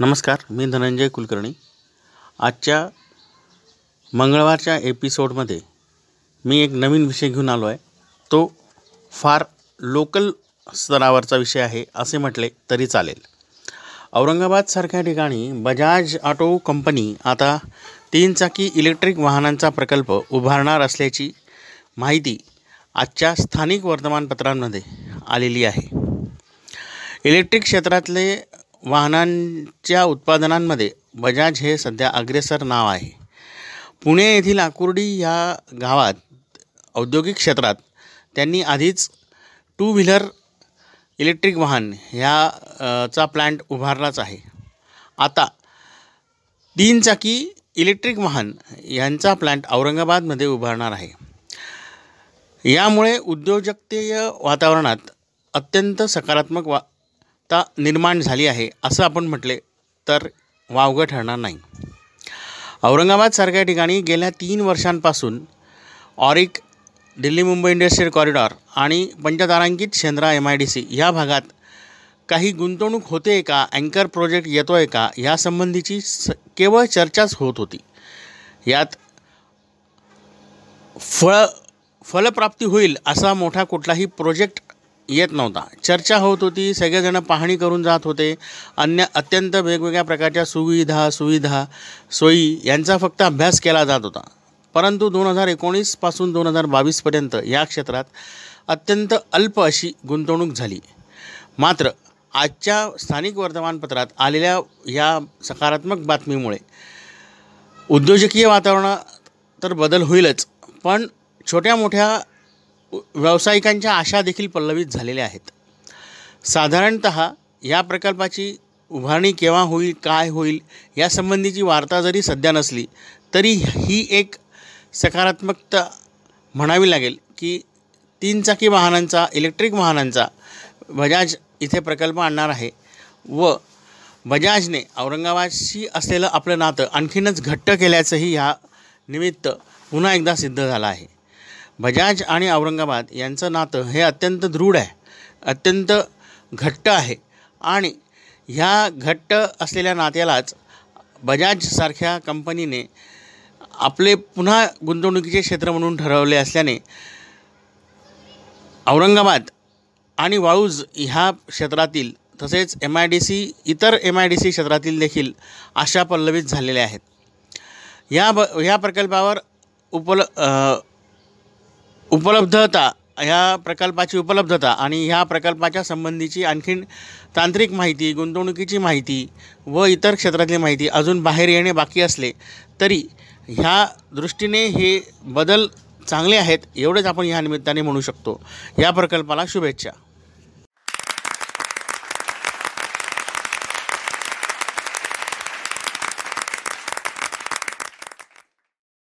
नमस्कार मी धनंजय कुलकर्णी. आजच्या मंगळवारच्या एपिसोडमध्ये मी एक नवीन विषय घेऊन आलो आहे. तो फार लोकल स्तरावरचा विषय आहे असे म्हटले तरी चालेल. औरंगाबादसारख्या ठिकाणी बजाज ऑटो कंपनी आता तीन चाकी इलेक्ट्रिक वाहनांचा प्रकल्प उभारणार असल्याची माहिती आजच्या स्थानिक वर्तमानपत्रांमध्ये आलेली आहे. इलेक्ट्रिक क्षेत्रातले वाहनांच्या उत्पादनांमध्ये बजाज हे सध्या अग्रेसर नाव आहे. पुणे येथील आकुर्डी ह्या गावात औद्योगिक क्षेत्रात त्यांनी आधीच टू व्हीलर इलेक्ट्रिक वाहन ह्या चा प्लॅन्ट उभारलाच आहे. आता तीन चाकी इलेक्ट्रिक वाहन यांचा प्लॅन्ट औरंगाबादमध्ये उभारणार आहे. यामुळे उद्योजकतेय वातावरणात अत्यंत सकारात्मक वा वाता निर्माण झाली आहे असं आपण म्हटले तर वावगं ठरणार नाही. औरंगाबादसारख्या ठिकाणी गेल्या तीन वर्षांपासून ऑरिक दिल्ली मुंबई इंडस्ट्रीयल कॉरिडॉर आणि पंचतारांकित Shendra M I D C या भागात काही गुंतवणूक होते का अँकर प्रोजेक्ट येतो आहे का यासंबंधीची स केवळ चर्चाच होत होती. यात फळ फलप्राप्ती होईल असा मोठा कुठलाही प्रोजेक्ट येत नव्हता. चर्चा होत होती सगळेजणं पाहणी करून जात होते. अन्य अत्यंत वेगवेगळ्या प्रकारच्या सुविधा सुविधा सोयी यांचा फक्त अभ्यास केला जात होता. परंतु दोन हजार एकोणीसपासून दोन हजार बावीसपर्यंत या क्षेत्रात अत्यंत अल्प अशी गुंतवणूक झाली. मात्र आजच्या स्थानिक वर्तमानपत्रात आलेल्या या सकारात्मक बातमीमुळे उद्योजकीय वातावरणात तर बदल होईलच पण छोट्या मोठ्या व्यावसायिकांच्या आशा देखील पल्लवित झालेल्या आहेत. साधारणत या प्रकल्पाची उभारणी केव्हा होईल काय होईल यासंबंधीची वार्ता जरी सध्या नसली तरी ही एक सकारात्मकता म्हणावी लागेल की तीन चाकी वाहनांचा इलेक्ट्रिक वाहनांचा बजाज इथे प्रकल्प आणणार आहे व बजाजने औरंगाबादशी असलेलं आपलं नातं आणखीनच घट्ट केल्याचंही ह्या निमित्त पुन्हा एकदा सिद्ध झालं आहे. बजाज आणि औरंगाबाद यांचं नातं हे अत्यंत दृढ आहे अत्यंत घट्ट आहे. आणि ह्या घट्ट असलेल्या नात्यालाच बजाजसारख्या कंपनीने आपले पुन्हा गुंतवणुकीचे क्षेत्र म्हणून ठरवले असल्याने औरंगाबाद आणि वाळूज ह्या क्षेत्रातील तसेच एम आय डी सी इतर एम आय डी सी क्षेत्रातील देखील आशा पल्लवित झालेल्या आहेत. या ब ह्या प्रकल्पावर उपल उपलब्धता ह्या प्रकल्पाची उपलब्धता आणि ह्या प्रकल्पाच्या संबंधीची आणखीन तांत्रिक माहिती गुंतवणुकीची माहिती व इतर क्षेत्रातली माहिती अजून बाहेर येणे बाकी असले तरी ह्या दृष्टीने हे बदल चांगले आहेत एवढेच आपण ह्या निमित्ताने म्हणू शकतो. या प्रकल्पाला शुभेच्छा.